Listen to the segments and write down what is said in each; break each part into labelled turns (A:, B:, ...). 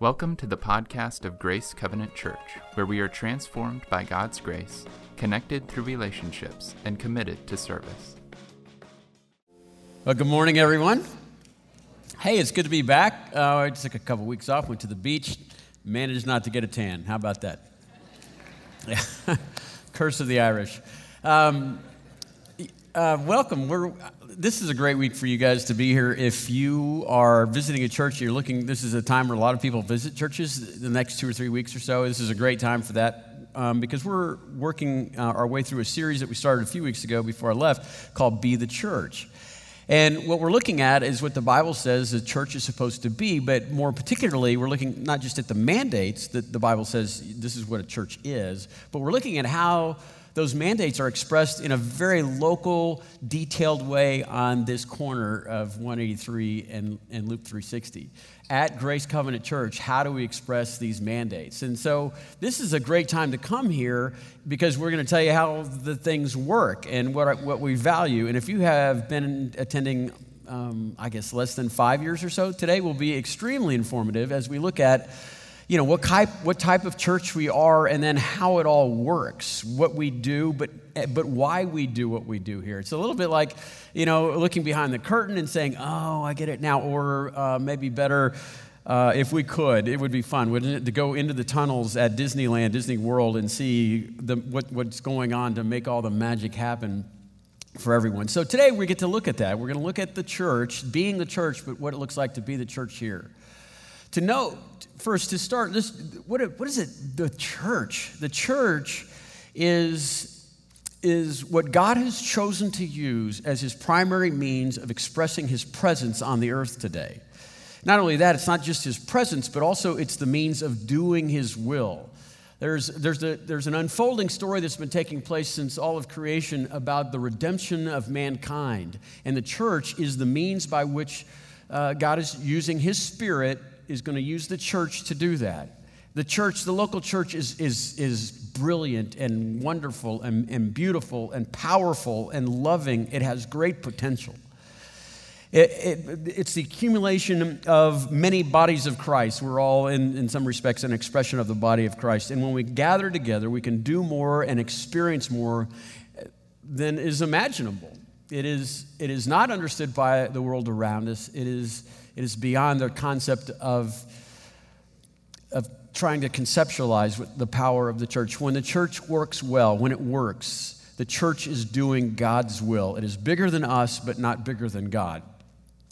A: Welcome to the podcast of Grace Covenant Church, where we are transformed by God's grace, connected through relationships, and committed to service.
B: Well, good morning, everyone. Hey, it's good to be back. Uh, I took a couple weeks off, went to the beach, managed not to get a tan. How about that? Curse of the Irish. Um, uh, welcome. We're, this is a great week for you guys to be here. If you are visiting a church, you're looking, this is a time where a lot of people visit churches the next two or three weeks or so. This is a great time for that um, because we're working uh, our way through a series that we started a few weeks ago before I left called Be the Church. And what we're looking at is what the Bible says the church is supposed to be, but more particularly, we're looking not just at the mandates that the Bible says this is what a church is, but we're looking at how those mandates are expressed in a very local, detailed way on this corner of 183 and, and Loop 360. At Grace Covenant Church, how do we express these mandates? And so this is a great time to come here because we're going to tell you how the things work and what, what we value. And if you have been attending um, I guess less than five years or so. Today will be extremely informative as we look at you know, what type, what type of church we are and then how it all works, what we do, but, but why we do what we do here. It's a little bit like, you know, looking behind the curtain and saying, oh, I get it now. Or uh, maybe better, uh, if we could, it would be fun, wouldn't it, to go into the tunnels at Disneyland, Disney World, and see the, what, what's going on to make all the magic happen for everyone. So today we get to look at that. We're going to look at the church, being the church, but what it looks like to be the church here to know first to start this what, what is it the church? The church is is what god has chosen to use as his primary means of expressing his presence on the earth today. Not only that it's not just his presence but also it's the means of doing his will. There's, there's, a, there's an unfolding story that's been taking place since all of creation about the redemption of mankind. And the church is the means by which uh, God is using His Spirit is going to use the church to do that. The church, the local church, is, is, is brilliant and wonderful and, and beautiful and powerful and loving. It has great potential. It, it, it's the accumulation of many bodies of Christ. We're all, in, in some respects, an expression of the body of Christ. And when we gather together, we can do more and experience more than is imaginable. It is, it is not understood by the world around us. It is it is beyond the concept of, of trying to conceptualize the power of the church. When the church works well, when it works, the church is doing God's will. It is bigger than us, but not bigger than God.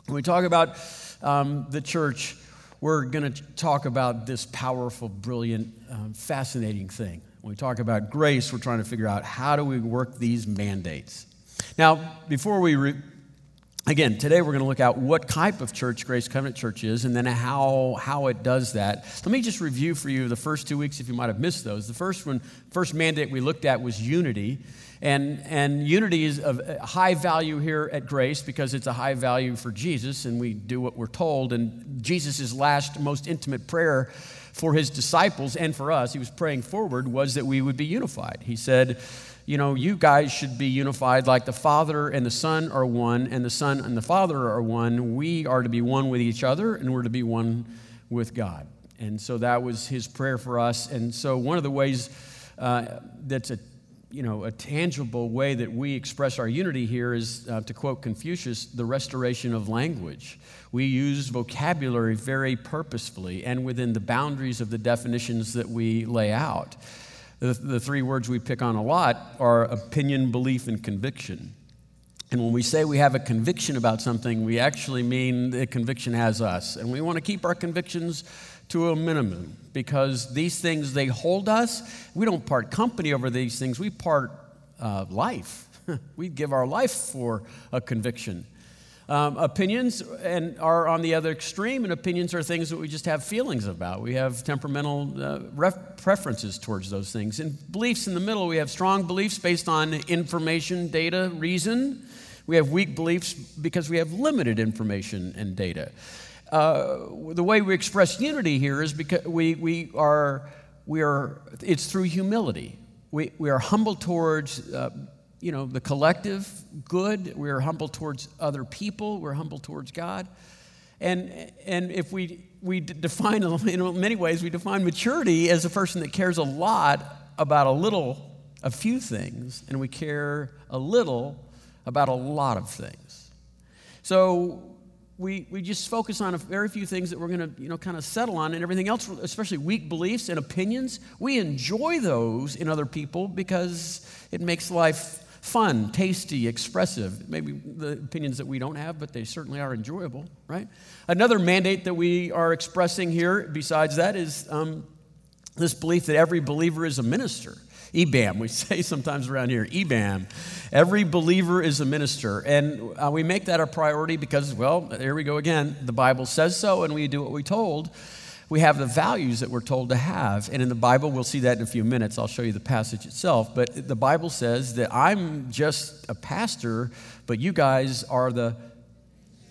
B: When we talk about um, the church, we're going to talk about this powerful, brilliant, um, fascinating thing. When we talk about grace, we're trying to figure out how do we work these mandates. Now, before we re- Again, today we're going to look at what type of church Grace Covenant Church is and then how, how it does that. Let me just review for you the first two weeks if you might have missed those. The first one, first mandate we looked at was unity. And, and unity is of uh, high value here at Grace because it's a high value for Jesus and we do what we're told. And Jesus' last, most intimate prayer for his disciples and for us, he was praying forward, was that we would be unified. He said, you know, you guys should be unified like the Father and the Son are one, and the Son and the Father are one. We are to be one with each other, and we're to be one with God. And so that was his prayer for us. And so one of the ways uh, that's a you know, a tangible way that we express our unity here is, uh, to quote Confucius, the restoration of language. We use vocabulary very purposefully and within the boundaries of the definitions that we lay out. The, the three words we pick on a lot are opinion, belief, and conviction. And when we say we have a conviction about something, we actually mean the conviction has us. And we want to keep our convictions to a minimum because these things, they hold us. We don't part company over these things, we part uh, life. we give our life for a conviction. Um, opinions and are on the other extreme, and opinions are things that we just have feelings about. We have temperamental uh, ref- preferences towards those things. And beliefs in the middle, we have strong beliefs based on information, data, reason. We have weak beliefs because we have limited information and data. Uh, the way we express unity here is because we, we are, we are, it's through humility. We, we are humble towards uh, you know, the collective good. We're humble towards other people. We're humble towards God. And, and if we, we define, in many ways, we define maturity as a person that cares a lot about a little, a few things, and we care a little about a lot of things. So we, we just focus on a very few things that we're going to you know kind of settle on and everything else especially weak beliefs and opinions we enjoy those in other people because it makes life fun tasty expressive maybe the opinions that we don't have but they certainly are enjoyable right another mandate that we are expressing here besides that is um, this belief that every believer is a minister EBAM, we say sometimes around here, EBAM. Every believer is a minister. And uh, we make that a priority because, well, here we go again. The Bible says so, and we do what we told. We have the values that we're told to have. And in the Bible, we'll see that in a few minutes. I'll show you the passage itself. But the Bible says that I'm just a pastor, but you guys are the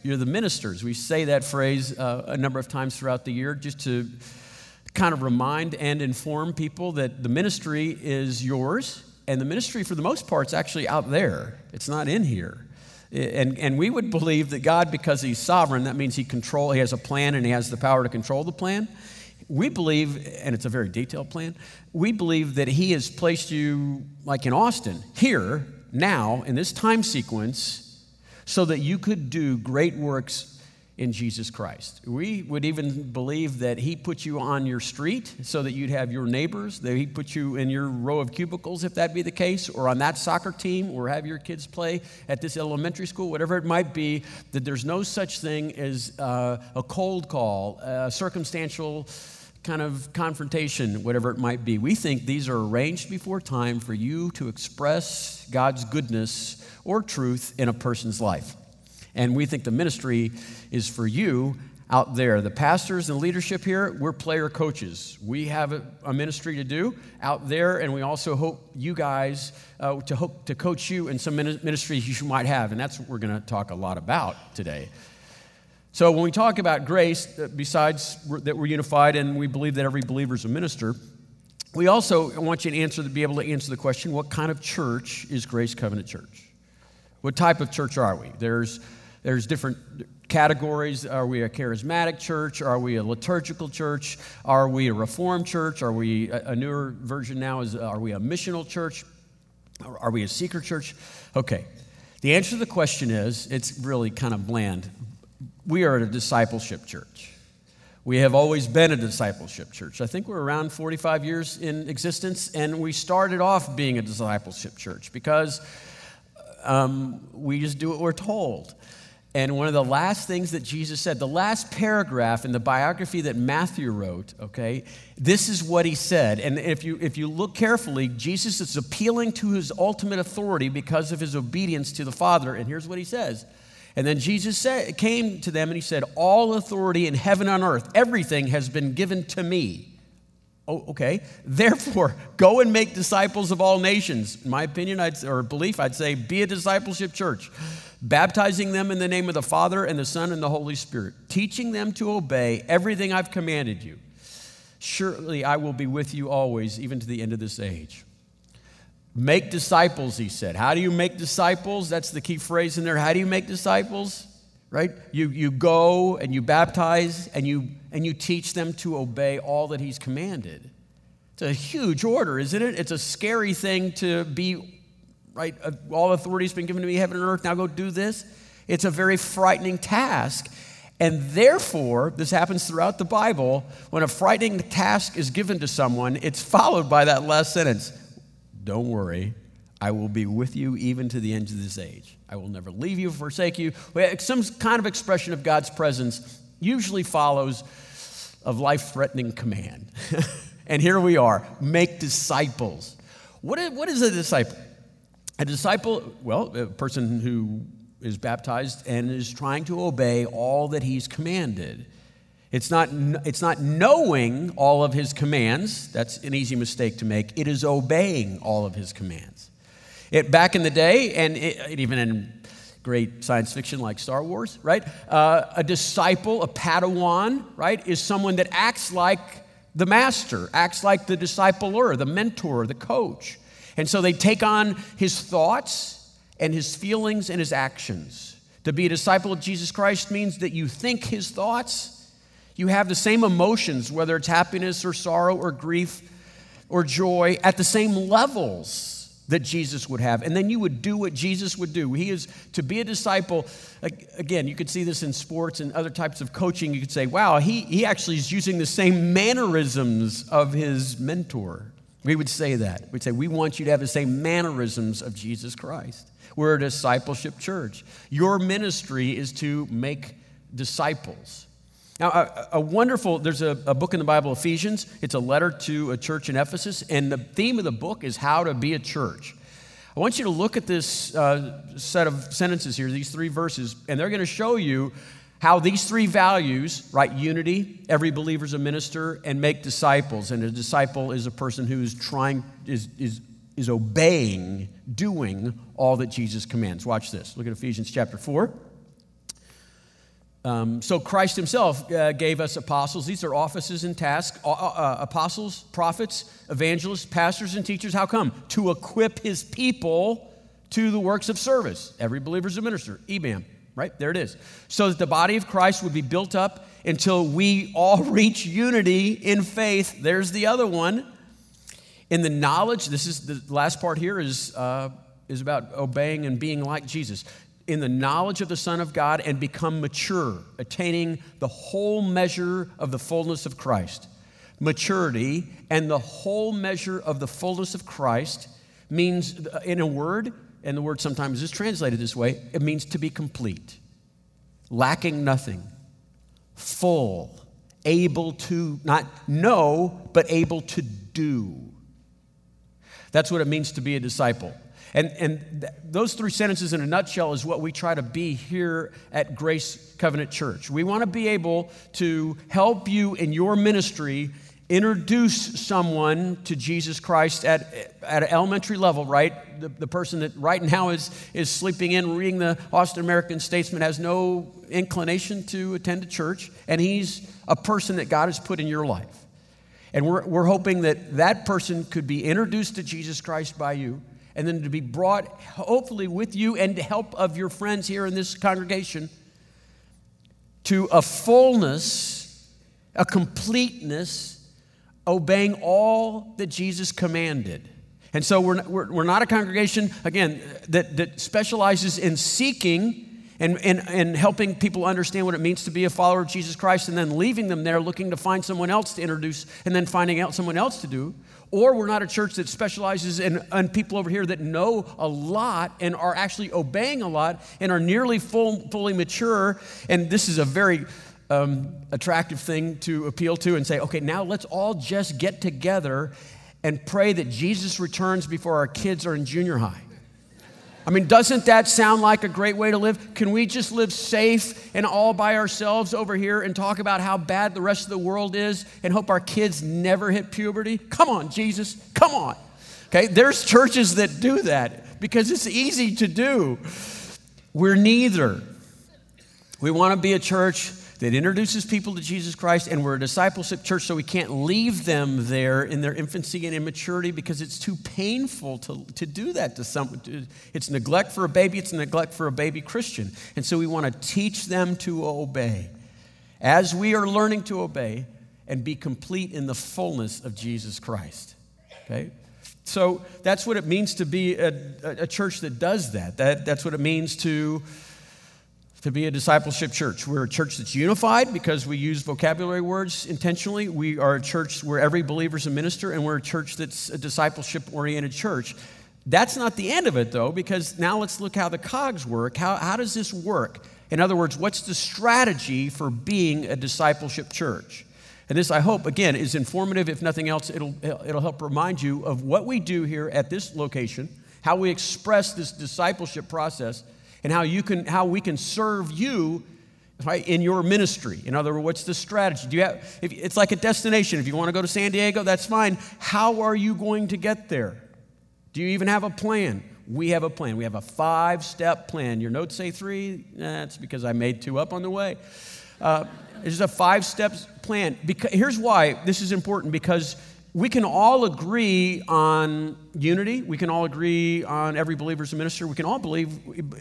B: you're the ministers. We say that phrase uh, a number of times throughout the year just to kind of remind and inform people that the ministry is yours, and the ministry, for the most part, is actually out there. It's not in here. And, and we would believe that God, because He's sovereign, that means He control, He has a plan and He has the power to control the plan. We believe, and it's a very detailed plan, we believe that He has placed you, like in Austin, here, now, in this time sequence, so that you could do great works in Jesus Christ. We would even believe that He put you on your street so that you'd have your neighbors, that He put you in your row of cubicles, if that be the case, or on that soccer team, or have your kids play at this elementary school, whatever it might be, that there's no such thing as uh, a cold call, a circumstantial kind of confrontation, whatever it might be. We think these are arranged before time for you to express God's goodness or truth in a person's life. And we think the ministry is for you out there. The pastors and leadership here, we're player coaches. We have a, ministry to do out there, and we also hope you guys uh, to hope to coach you in some ministries you might have, and that's what we're going to talk a lot about today. So when we talk about grace, uh, besides that we're unified and we believe that every believer is a minister, we also want you to answer to be able to answer the question: What kind of church is Grace Covenant Church? What type of church are we? There's there's different categories. Are we a charismatic church? Are we a liturgical church? Are we a reformed church? Are we a, newer version now is are we a missional church? Are we a seeker church? Okay. The answer to the question is it's really kind of bland. We are a discipleship church. We have always been a discipleship church. I think we're around 45 years in existence, and we started off being a discipleship church because um, we just do what we're told. And one of the last things that Jesus said, the last paragraph in the biography that Matthew wrote, okay, this is what he said. And if you, if you look carefully, Jesus is appealing to his ultimate authority because of his obedience to the Father. And here's what he says. And then Jesus said, came to them and he said, All authority in heaven and earth, everything has been given to me. Oh, okay. Therefore, go and make disciples of all nations. In my opinion, I'd, or belief, I'd say, be a discipleship church baptizing them in the name of the Father and the Son and the Holy Spirit, teaching them to obey everything I've commanded you. Surely I will be with you always, even to the end of this age. Make disciples, he said. How do you make disciples? That's the key phrase in there. How do you make disciples? Right? You, you go and you baptize and you, and you teach them to obey all that he's commanded. It's a huge order, isn't it? It's a scary thing to be right? Uh, all authority has been given to me, heaven and earth. Now go do this. It's a very frightening task. And therefore, this happens throughout the Bible. When a frightening task is given to someone, it's followed by that last sentence Don't worry, I will be with you even to the end of this age. I will never leave you, forsake you. Some kind of expression of God's presence usually follows a life threatening command. and here we are make disciples. What is, what is a disciple? A disciple, well, a person who is baptized and is trying to obey all that he's commanded. It's not, it's not knowing all of his commands. That's an easy mistake to make. It is obeying all of his commands. It, back in the day, and it, even in great science fiction like Star Wars, right? Uh, a disciple, a Padawan, right, is someone that acts like the master, acts like the discipler, the mentor, the coach. And so they take on his thoughts and his feelings and his actions To be a disciple of Jesus Christ means that you think his thoughts, you have the same emotions, whether it's happiness or sorrow or grief or joy, at the same levels that Jesus would have. And then you would do what Jesus would do. He is to be a disciple. Again, you could see this in sports and other types of coaching. You could say, wow, he, he actually is using the same mannerisms of his mentor. We would say that. We'd say, we want you to have the same mannerisms of Jesus Christ. We're a discipleship church. Your ministry is to make disciples. Now, a, a wonderful, there's a, a, book in the Bible, Ephesians. It's a letter to a church in Ephesus, and the theme of the book is how to be a church. I want you to look at this uh, set of sentences here, these three verses, and they're going to show you how these three values, right, unity, every believer is a minister, and make disciples. And a disciple is a person who's trying, is, is, is obeying, doing all that Jesus commands. Watch this. Look at Ephesians chapter 4. Um, so Christ himself uh, gave us apostles. These are offices and tasks. Uh, apostles, prophets, evangelists, pastors, and teachers. How come? To equip his people to the works of service. Every believer is a minister. EBAM, right? There it is. So that the body of Christ would be built up until we all reach unity in faith. There's the other one. In the knowledge, this is the last part here is, uh, is about obeying and being like Jesus in the knowledge of the Son of God and become mature, attaining the whole measure of the fullness of Christ. Maturity and the whole measure of the fullness of Christ means, in a word, and the word sometimes is translated this way, it means to be complete, lacking nothing, full, able to not know, but able to do. That's what it means to be a disciple. And, and th- those three sentences in a nutshell is what we try to be here at Grace Covenant Church. We want to be able to help you in your ministry introduce someone to Jesus Christ at, at an elementary level, right? The, the person that right now is, is sleeping in, reading the Austin American Statesman, has no inclination to attend a church, and he's a person that God has put in your life. And we're, we're hoping that that person could be introduced to Jesus Christ by you and then to be brought, hopefully, with you and the help of your friends here in this congregation to a fullness, a completeness, obeying all that Jesus commanded. And so we're, we're, we're not a congregation, again, that, that specializes in seeking and, and, and helping people understand what it means to be a follower of Jesus Christ and then leaving them there looking to find someone else to introduce and then finding out someone else to do. Or we're not a church that specializes in, in people over here that know a lot and are actually obeying a lot and are nearly full, fully mature. And this is a very um, attractive thing to appeal to and say, okay, now let's all just get together and pray that Jesus returns before our kids are in junior high. I mean, doesn't that sound like a great way to live? Can we just live safe and all by ourselves over here and talk about how bad the rest of the world is and hope our kids never hit puberty? Come on, Jesus, come on. Okay, there's churches that do that because it's easy to do. We're neither. We want to be a church that introduces people to Jesus Christ, and we're a discipleship church, so we can't leave them there in their infancy and immaturity because it's too painful to, to do that to someone. It's neglect for a baby, it's neglect for a baby Christian. And so we want to teach them to obey. As we are learning to obey and be complete in the fullness of Jesus Christ. Okay? So that's what it means to be a, a church that does that. that. That's what it means to to be a discipleship church. We're a church that's unified because we use vocabulary words intentionally. We are a church where every believer is a minister, and we're a church that's a discipleship oriented church. That's not the end of it, though, because now let's look how the cogs work. How, how does this work? In other words, what's the strategy for being a discipleship church? And this, I hope, again, is informative. If nothing else, it'll, it'll help remind you of what we do here at this location, how we express this discipleship process and how you can how we can serve you right in your ministry. In other words what's the strategy? Do you have if, it's like a destination. If you want to go to san diego that's fine. How are you going to get there? Do you even have a plan? We have a plan. We have a five step plan. Your notes say three? That's because i made two up on the way. Uh, it's a five steps plan. Because, here's why this is important because we can all agree on unity. We can all agree on every believer's minister. We can all believe,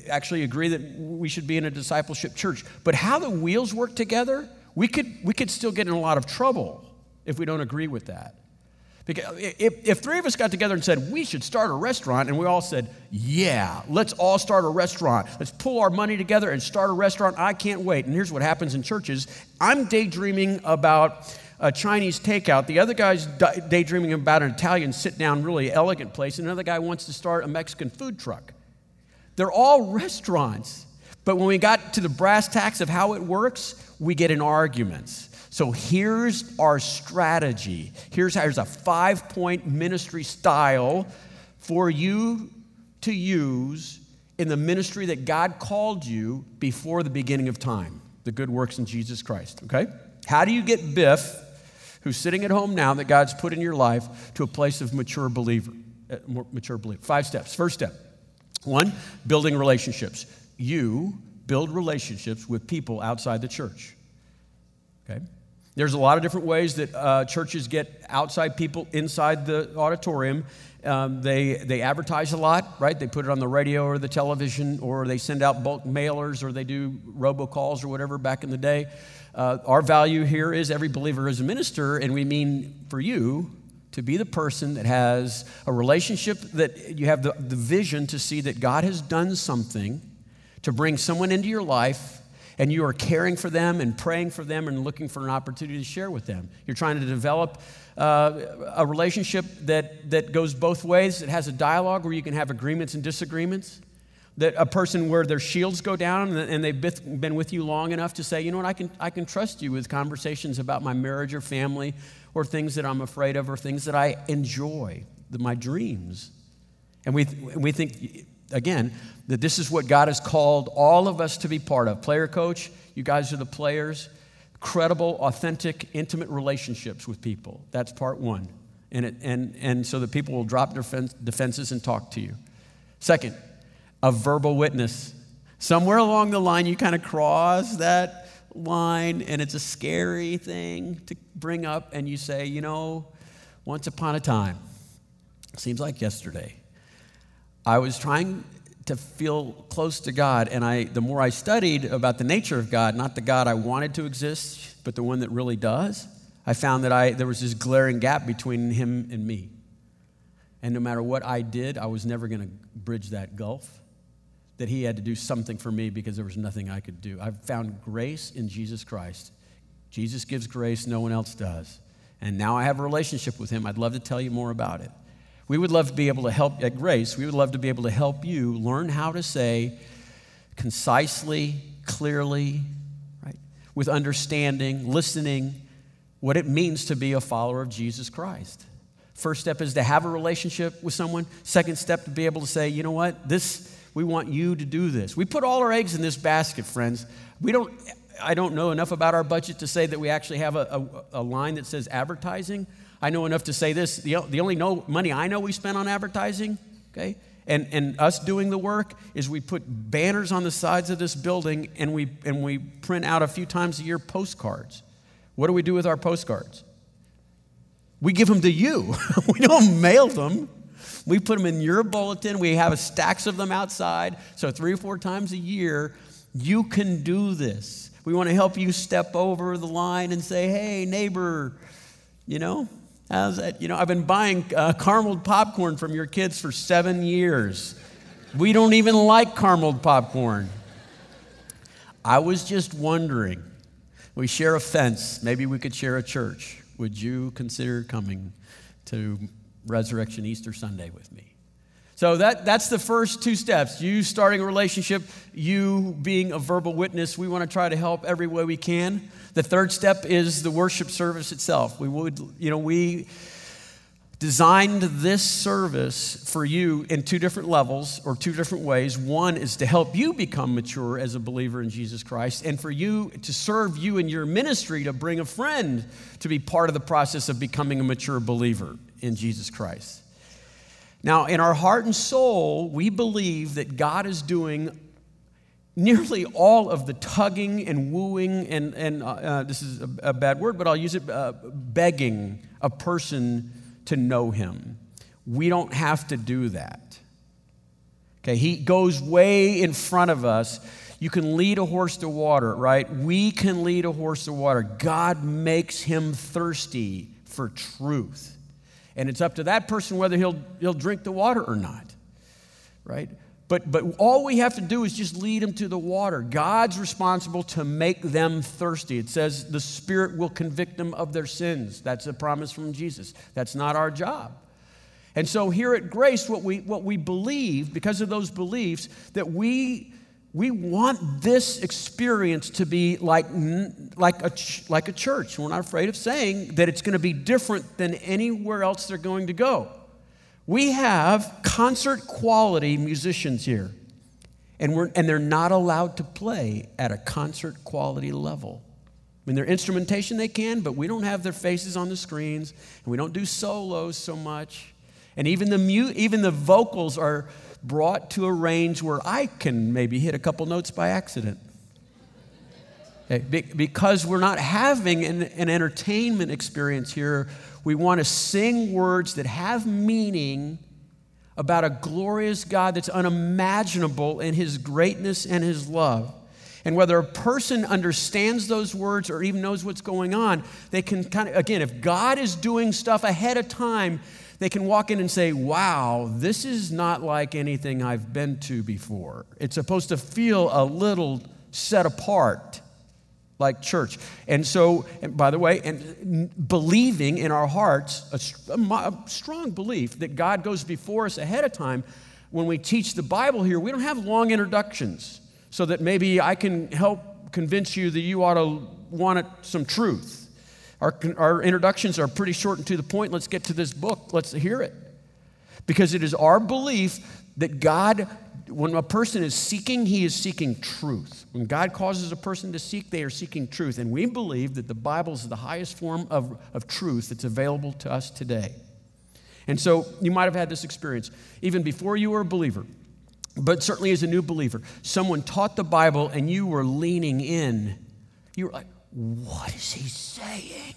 B: actually agree that we should be in a discipleship church. But how the wheels work together, we could, we could still get in a lot of trouble if we don't agree with that. Because if, if three of us got together and said, we should start a restaurant, and we all said, yeah, let's all start a restaurant. Let's pull our money together and start a restaurant. I can't wait. And here's what happens in churches I'm daydreaming about a Chinese takeout. The other guy's daydreaming about an Italian sit down, really elegant place. And another guy wants to start a Mexican food truck. They're all restaurants. But when we got to the brass tacks of how it works, we get in arguments. So here's our strategy. Here's, here's a five point ministry style for you to use in the ministry that God called you before the beginning of time the good works in Jesus Christ. Okay? How do you get Biff, who's sitting at home now that God's put in your life, to a place of mature believer? Uh, mature believer. Five steps. First step one, building relationships. You build relationships with people outside the church. Okay? There's a lot of different ways that uh, churches get outside people inside the auditorium. Um, they, they advertise a lot, right? They put it on the radio or the television, or they send out bulk mailers, or they do robocalls or whatever back in the day. Uh, our value here is every believer is a minister, and we mean for you to be the person that has a relationship that you have the, the vision to see that God has done something to bring someone into your life and you are caring for them and praying for them and looking for an opportunity to share with them. You're trying to develop uh, a relationship that, that goes both ways. It has a dialogue where you can have agreements and disagreements. That a person where their shields go down and they've been with you long enough to say, you know what, I can, I can trust you with conversations about my marriage or family or things that I'm afraid of or things that I enjoy, my dreams. And we, we think again, that this is what God has called all of us to be part of. Player coach, you guys are the players. Credible, authentic, intimate relationships with people. That's part one. And, it, and, and so that people will drop their defenses and talk to you. Second, a verbal witness. Somewhere along the line, you kind of cross that line, and it's a scary thing to bring up, and you say, you know, once upon a time, seems like yesterday, I was trying to feel close to God, and I, the more I studied about the nature of God, not the God I wanted to exist, but the one that really does, I found that I, there was this glaring gap between Him and me. And no matter what I did, I was never going to bridge that gulf. That He had to do something for me because there was nothing I could do. I've found grace in Jesus Christ. Jesus gives grace, no one else does. And now I have a relationship with Him. I'd love to tell you more about it. We would love to be able to help at Grace, we would love to be able to help you learn how to say concisely, clearly, right, with understanding, listening, what it means to be a follower of Jesus Christ. First step is to have a relationship with someone. Second step to be able to say, you know what, this we want you to do this. We put all our eggs in this basket, friends. We don't I don't know enough about our budget to say that we actually have a, a, a line that says advertising. I know enough to say this the, the only no, money I know we spend on advertising, okay, and, and us doing the work is we put banners on the sides of this building and we, and we print out a few times a year postcards. What do we do with our postcards? We give them to you, we don't mail them. We put them in your bulletin. We have stacks of them outside. So, three or four times a year, you can do this. We want to help you step over the line and say, hey, neighbor, you know, How's that? You know, I've been buying uh, carameled popcorn from your kids for seven years. We don't even like carameled popcorn. I was just wondering. We share a fence. Maybe we could share a church. Would you consider coming to Resurrection Easter Sunday with me? So that, that's the first two steps. You starting a relationship, you being a verbal witness. We want to try to help every way we can. The third step is the worship service itself. We would, you know, we designed this service for you in two different levels or two different ways. One is to help you become mature as a believer in Jesus Christ, and for you to serve you in your ministry to bring a friend to be part of the process of becoming a mature believer in Jesus Christ. Now, in our heart and soul, we believe that God is doing nearly all of the tugging and wooing, and, and uh, uh, this is a, a, bad word, but I'll use it uh, begging a person to know him. We don't have to do that. Okay, he goes way in front of us. You can lead a horse to water, right? We can lead a horse to water. God makes him thirsty for truth. And it's up to that person whether he'll, he'll drink the water or not, right? But, but all we have to do is just lead them to the water. God's responsible to make them thirsty. It says the Spirit will convict them of their sins. That's a promise from Jesus. That's not our job. And so here at Grace, what we, what we believe, because of those beliefs, that we, we want this experience to be like, like, a, like a church. We're not afraid of saying that it's going to be different than anywhere else they're going to go. We have concert quality musicians here, and, we're, and they're not allowed to play at a concert quality level. I mean, their instrumentation they can, but we don't have their faces on the screens, and we don't do solos so much. And even the, mu- even the vocals are brought to a range where I can maybe hit a couple notes by accident. Eh, be- because we're not having an, an entertainment experience here we want to sing words that have meaning about a glorious God that's unimaginable in his greatness and his love. And whether a person understands those words or even knows what's going on, they can kind of, again, if God is doing stuff ahead of time, they can walk in and say, Wow, this is not like anything I've been to before. It's supposed to feel a little set apart like church. And so, and by the way, and believing in our hearts, a, a, strong belief that God goes before us ahead of time. When we teach the Bible here, we don't have long introductions so that maybe I can help convince you that you ought to want it, some truth. Our, our introductions are pretty short and to the point. Let's get to this book. Let's hear it. Because it is our belief that God when a person is seeking, he is seeking truth. When God causes a person to seek, they are seeking truth. And we believe that the Bible is the highest form of, of truth that's available to us today. And so you might have had this experience even before you were a believer, but certainly as a new believer. Someone taught the Bible and you were leaning in. You were like, what is he saying?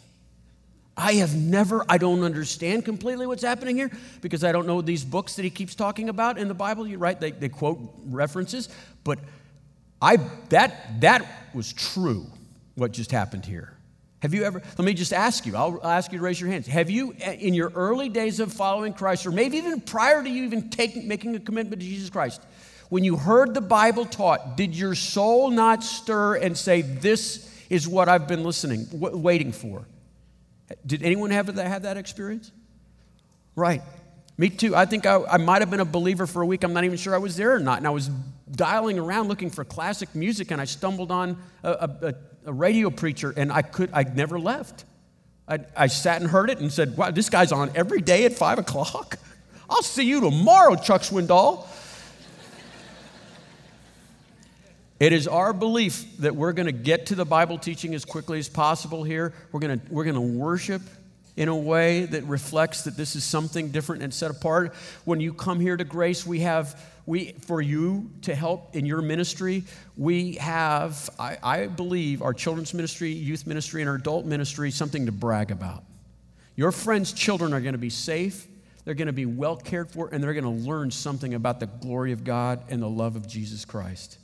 B: I have never, I don't understand completely what's happening here because I don't know these books that he keeps talking about in the Bible. You right? They, they quote references, but I that that was true. What just happened here? Have you ever? Let me just ask you. I'll, I'll ask you to raise your hands. Have you, eh, in your early days of following Christ, or maybe even prior to you even taking making a commitment to Jesus Christ, when you heard the Bible taught, did your soul not stir and say, "This is what I've been listening, waiting for"? Did anyone have that, have that experience? Right. Me too. I think I, I might have been a believer for a week. I'm not even sure I was there or not. And I was dialing around looking for classic music, and I stumbled on a, a, a radio preacher, and I could I never left. I, I sat and heard it and said, "Wow, this guy's on every day at five o'clock. I'll see you tomorrow, Chuck Swindoll." It is our belief that we're going to get to the Bible teaching as quickly as possible here. We're going to, we're going to worship in a way that reflects that this is something different and set apart. When you come here to Grace, we have we for you to help in your ministry. We have, I, I believe, our children's ministry, youth ministry, and our adult ministry something to brag about. Your friends' children are going to be safe. They're going to be well cared for, and they're going to learn something about the glory of God and the love of Jesus Christ.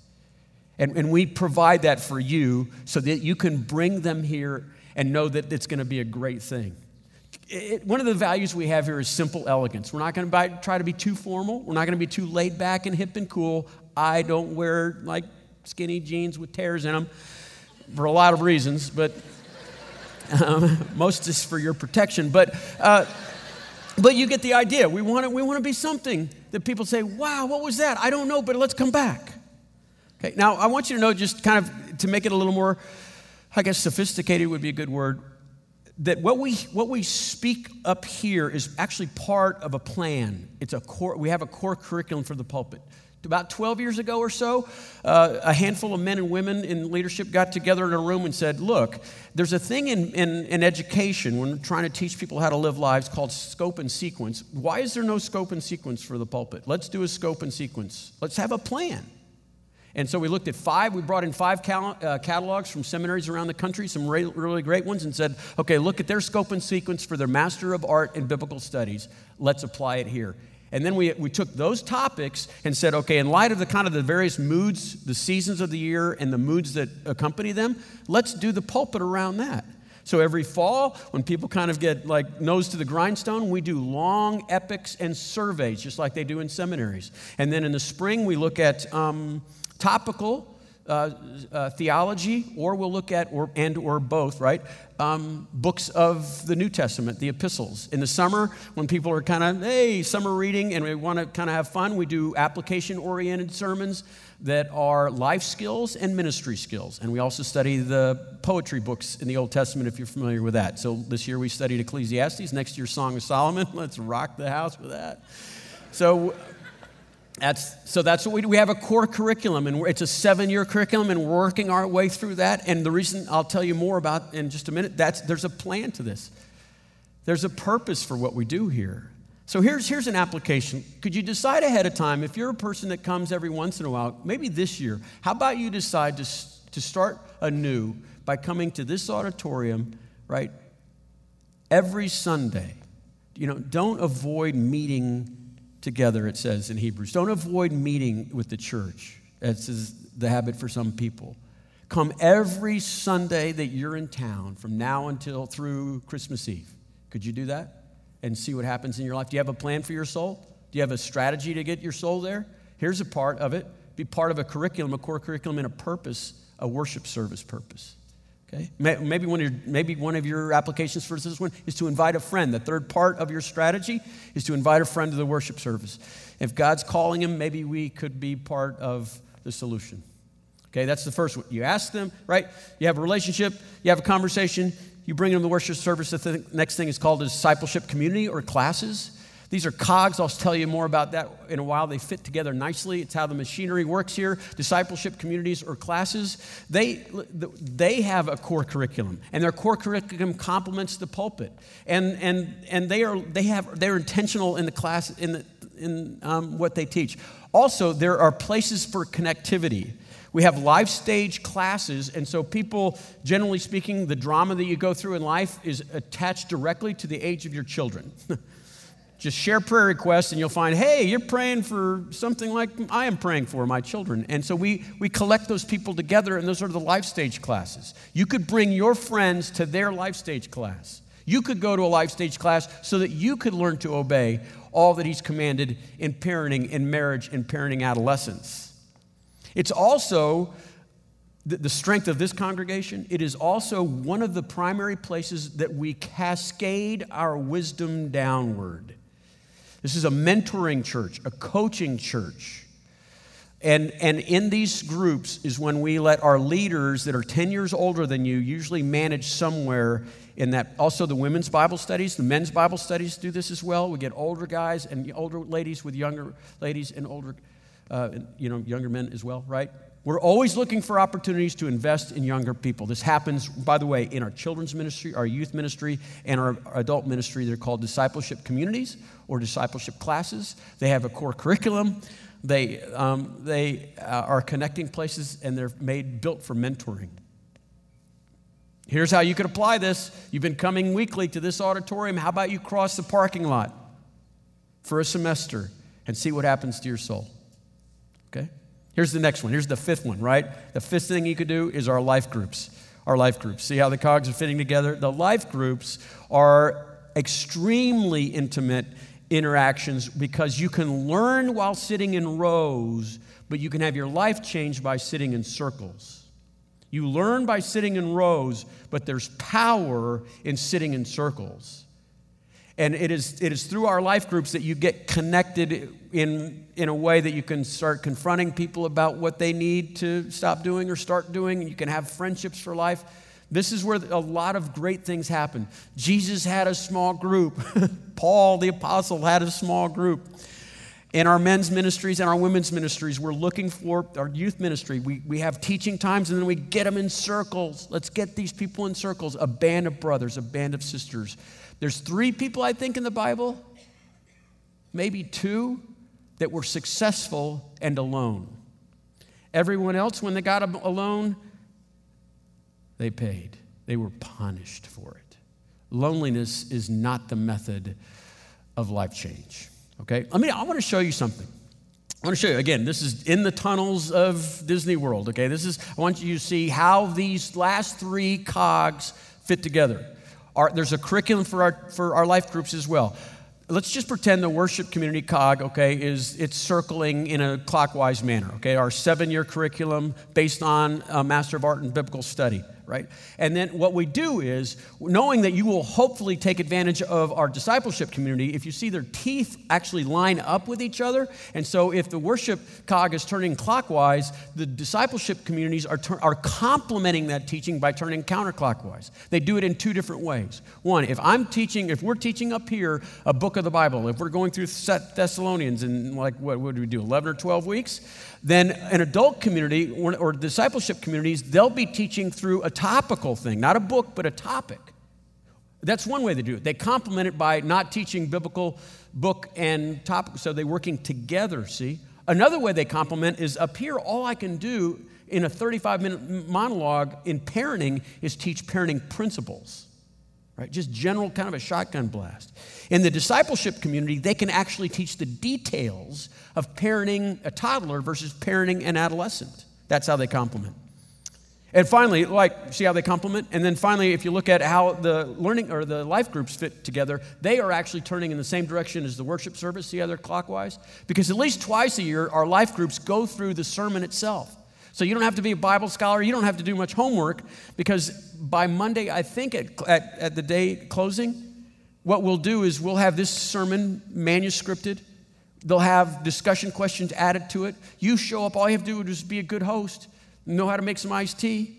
B: And, and we provide that for you so that you can bring them here and know that it's going to be a great thing. It, one of the values we have here is simple elegance. We're not going to try to be too formal. We're not going to be too laid back and hip and cool. I don't wear like skinny jeans with tears in them for a lot of reasons, but um, most is for your protection. But, uh, but you get the idea. We want, to, we want to be something that people say, wow, what was that? I don't know, but let's come back. Okay, now I want you to know, just kind of to make it a little more, I guess, sophisticated would be a good word, that what we, what we speak up here is actually part of a plan. It's a core, we have a core curriculum for the pulpit. About 12 years ago or so, uh, a handful of men and women in leadership got together in a room and said, Look, there's a thing in, in, in education when we're trying to teach people how to live lives called scope and sequence. Why is there no scope and sequence for the pulpit? Let's do a scope and sequence. Let's have a plan. And so we looked at five, we brought in five cal- uh, catalogs from seminaries around the country, some re- really great ones, and said, okay, look at their scope and sequence for their Master of Art in Biblical Studies. Let's apply it here. And then we, we took those topics and said, okay, in light of the kind of the various moods, the seasons of the year, and the moods that accompany them, let's do the pulpit around that. So every fall, when people kind of get like nose to the grindstone, we do long epics and surveys, just like they do in seminaries. And then in the spring, we look at um, topical uh, uh, theology, or we'll look at, or, and or both, right? Um, books of the New Testament, the epistles. In the summer, when people are kind of, hey, summer reading, and we want to kind of have fun, we do application oriented sermons that are life skills and ministry skills. And we also study the poetry books in the Old Testament, if you're familiar with that. So this year we studied Ecclesiastes, next year, Song of Solomon. Let's rock the house with that. So that's, so that's what we do. We have a core curriculum, and it's a seven year curriculum, and we're working our way through that. And the reason I'll tell you more about in just a minute, that's, there's a plan to this. There's a purpose for what we do here. So here's, here's an application. Could you decide ahead of time, if you're a person that comes every once in a while, maybe this year, how about you decide to, to start anew by coming to this auditorium, right, every Sunday? You know, don't avoid meeting together, it says in Hebrews. Don't avoid meeting with the church, as is the habit for some people. Come every Sunday that you're in town from now until through Christmas Eve. Could you do that and see what happens in your life? Do you have a plan for your soul? Do you have a strategy to get your soul there? Here's a part of it be part of a curriculum, a core curriculum, and a purpose, a worship service purpose. Okay? Maybe one, of your, maybe one of your applications for this one is to invite a friend. The third part of your strategy is to invite a friend to the worship service. If God's calling him, maybe we could be part of the solution. Okay, that's the first one. You ask them, right? You have a relationship, you have a conversation, you bring them to the worship service. The th- next thing is called a discipleship community or classes. These are cogs. I'll tell you more about that in a while. They fit together nicely. It's how the machinery works here. Discipleship communities or classes, they, they have a core curriculum, and their core curriculum complements the pulpit. And, and, and they are, they have, they're intentional in the class, in, the, in um, what they teach. Also, there are places for connectivity. We have life stage classes, and so people, generally speaking, the drama that you go through in life is attached directly to the age of your children. Just share prayer requests, and you'll find, hey, you're praying for something like I am praying for my children. And so we, we collect those people together, and those are the life stage classes. You could bring your friends to their life stage class. You could go to a life stage class so that you could learn to obey all that He's commanded in parenting, in marriage, in parenting adolescence. It's also the strength of this congregation, it is also one of the primary places that we cascade our wisdom downward. This is a mentoring church, a coaching church. And, and in these groups is when we let our leaders that are 10 years older than you usually manage somewhere in that. Also, the women's Bible studies, the men's Bible studies do this as well. We get older guys and older ladies with younger ladies and older, uh, you know, younger men as well, right? We're always looking for opportunities to invest in younger people. This happens, by the way, in our children's ministry, our youth ministry, and our adult ministry. They're called discipleship communities or discipleship classes. They have a core curriculum. They, um, they uh, are connecting places and they're made built for mentoring. Here's how you could apply this. You've been coming weekly to this auditorium. How about you cross the parking lot for a semester and see what happens to your soul? Here's the next one. Here's the fifth one, right? The fifth thing you could do is our life groups. Our life groups. See how the cogs are fitting together? The life groups are extremely intimate interactions because you can learn while sitting in rows, but you can have your life changed by sitting in circles. You learn by sitting in rows, but there's power in sitting in circles. And it is, it is through our life groups that you get connected in, in a way that you can start confronting people about what they need to stop doing or start doing. You can have friendships for life. This is where a lot of great things happen. Jesus had a small group, Paul the apostle had a small group. In our men's ministries and our women's ministries, we're looking for our youth ministry. We, we have teaching times and then we get them in circles. Let's get these people in circles a band of brothers, a band of sisters there's three people, I think, in the Bible, maybe two, that were successful and alone. Everyone else, when they got alone, they paid. They were punished for it. Loneliness is not the method of life change. Okay? I mean, I want to show you something. I want to show you again. This is in the tunnels of Disney World. Okay, this is. I want you to see how these last three cogs fit together. Our, there's a curriculum for our for our life groups as well. Let's just pretend the worship community cog, okay, is it's circling in a clockwise manner. Okay, our seven-year curriculum based on a Master of Art in Biblical Study right? And then what we do is, knowing that you will hopefully take advantage of our discipleship community, if you see their teeth actually line up with each other, and so if the worship cog is turning clockwise, the discipleship communities are, ter- are complementing that teaching by turning counterclockwise. They do it in two different ways. One, if I'm teaching, if we're teaching up here a book of the Bible, if we're going through Thessalonians in like, what would we do, 11 or 12 weeks? Then an adult community or, or discipleship communities, they'll be teaching through a topical thing, not a book, but a topic. That's one way they do it. They complement it by not teaching biblical book and topic, so they're working together, see? Another way they complement is up here, all I can do in a 35 minute monologue in parenting is teach parenting principles right? Just general kind of a shotgun blast. In the discipleship community, they can actually teach the details of parenting a toddler versus parenting an adolescent. That's how they complement. And finally, like, see how they complement? And then finally, if you look at how the learning or the life groups fit together, they are actually turning in the same direction as the worship service. See how they're clockwise? Because at least twice a year, our life groups go through the sermon itself. So you don't have to be a Bible scholar. You don't have to do much homework because by Monday, I think at, at, at the day closing, what we'll do is we'll have this sermon manuscripted. They'll have discussion questions added to it. You show up, all you have to do is be a good host, know how to make some iced tea,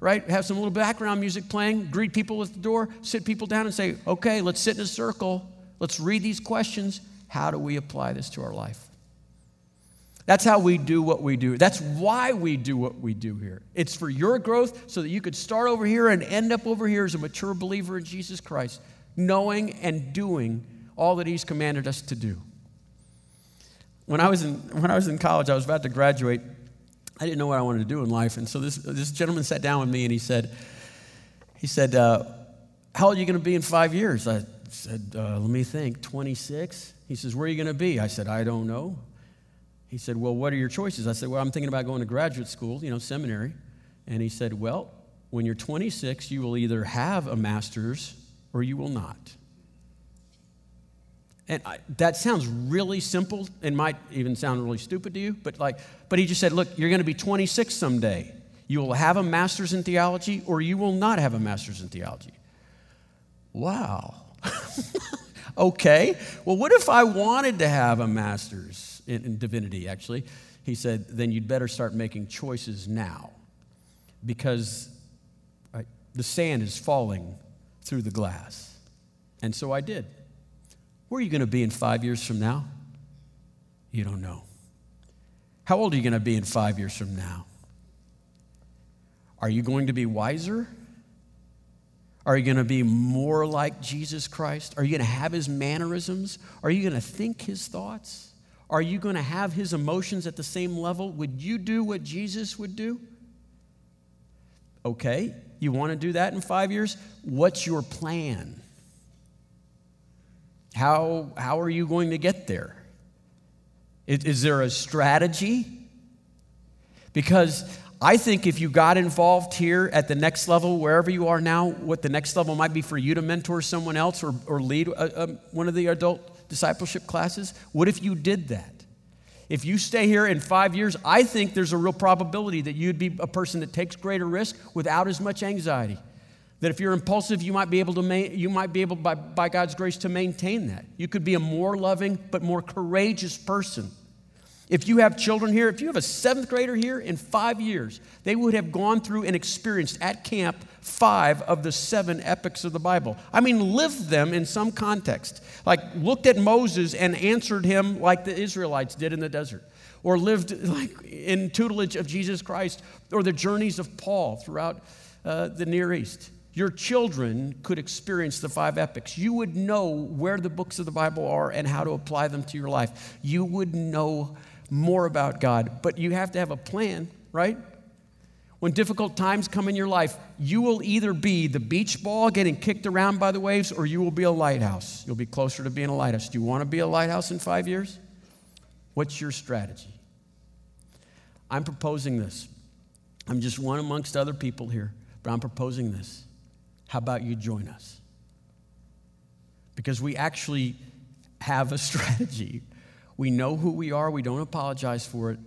B: right? Have some little background music playing, greet people at the door, sit people down and say, okay, let's sit in a circle. Let's read these questions. How do we apply this to our life? That's how we do what we do. That's why we do what we do here. It's for your growth so that you could start over here and end up over here as a mature believer in Jesus Christ, knowing and doing all that He's commanded us to do. When I was in, when I was in college, I was about to graduate. I didn't know what I wanted to do in life. And so this, this gentleman sat down with me and he said, he said, uh, How old are you going to be in five years? I said, uh, Let me think, 26. He says, Where are you going to be? I said, I don't know. He said, Well, what are your choices? I said, Well, I'm thinking about going to graduate school, you know, seminary. And he said, Well, when you're 26, you will either have a master's or you will not. And I, that sounds really simple and might even sound really stupid to you, but like, but he just said, look, you're going to be 26 someday. You will have a master's in theology or you will not have a master's in theology. Wow. okay. Well, what if I wanted to have a master's? in, in divinity, actually. He said, then you'd better start making choices now because right, the sand is falling through the glass. And so I did. Where are you going to be in five years from now? You don't know. How old are you going to be in five years from now? Are you going to be wiser? Are you going to be more like Jesus Christ? Are you going to have his mannerisms? Are you going to think his thoughts? Are you going to have his emotions at the same level? Would you do what Jesus would do? Okay, you want to do that in five years? What's your plan? How, how are you going to get there? Is, is there a strategy? Because I think if you got involved here at the next level, wherever you are now, what the next level might be for you to mentor someone else or, or lead a, a, one of the adult discipleship classes? What if you did that? If you stay here in five years, I think there's a real probability that you'd be a person that takes greater risk without as much anxiety. That if you're impulsive, you might be able to, ma- you might be able, by, by God's grace, to maintain that. You could be a more loving but more courageous person. If you have children here, if you have a seventh grader here in five years, they would have gone through and experienced at camp five of the seven epics of the Bible. I mean, lived them in some context. Like looked at Moses and answered him like the Israelites did in the desert, or lived like in tutelage of Jesus Christ, or the journeys of Paul throughout uh, the Near East. Your children could experience the five epics. You would know where the books of the Bible are and how to apply them to your life. You would know more about God. But you have to have a plan, right? When difficult times come in your life, you will either be the beach ball getting kicked around by the waves or you will be a lighthouse. You'll be closer to being a lighthouse. Do you want to be a lighthouse in five years? What's your strategy? I'm proposing this. I'm just one amongst other people here, but I'm proposing this. How about you join us? Because we actually have a strategy. We know who we are, we don't apologize for it.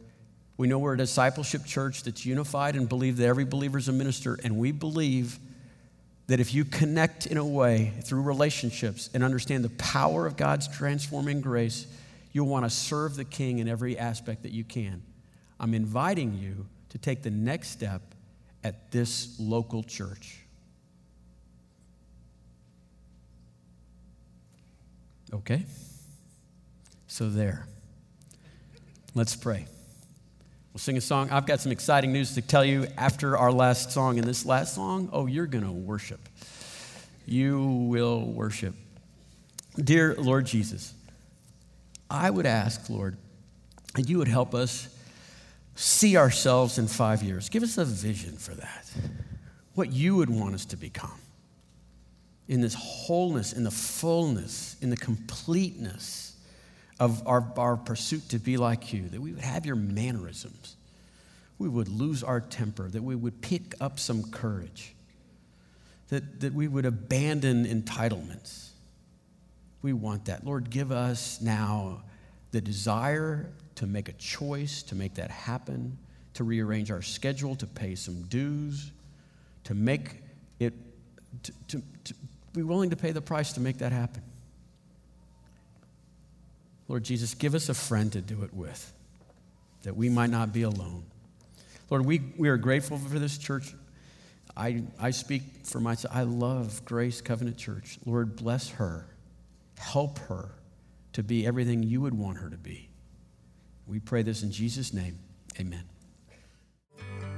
B: We know we're a discipleship church that's unified and believe that every believer is a minister, and we believe that if you connect in a way through relationships and understand the power of God's transforming grace, you'll want to serve the King in every aspect that you can. I'm inviting you to take the next step at this local church. Okay? So, there. Let's pray. We'll sing a song. I've got some exciting news to tell you after our last song. And this last song, oh, you're going to worship. You will worship. Dear Lord Jesus, I would ask, Lord, that you would help us see ourselves in five years. Give us a vision for that. What you would want us to become in this wholeness, in the fullness, in the completeness of our, our pursuit to be like you, that we would have your mannerisms, we would lose our temper, that we would pick up some courage, that, that we would abandon entitlements. We want that. Lord, give us now the desire to make a choice, to make that happen, to rearrange our schedule, to pay some dues, to make it, to, to, be willing to pay the price to make that happen. Lord Jesus, give us a friend to do it with, that we might not be alone. Lord, we, we are grateful for this church. I, I speak for myself. I love Grace Covenant Church. Lord, bless her. Help her to be everything you would want her to be. We pray this in Jesus' name. Amen.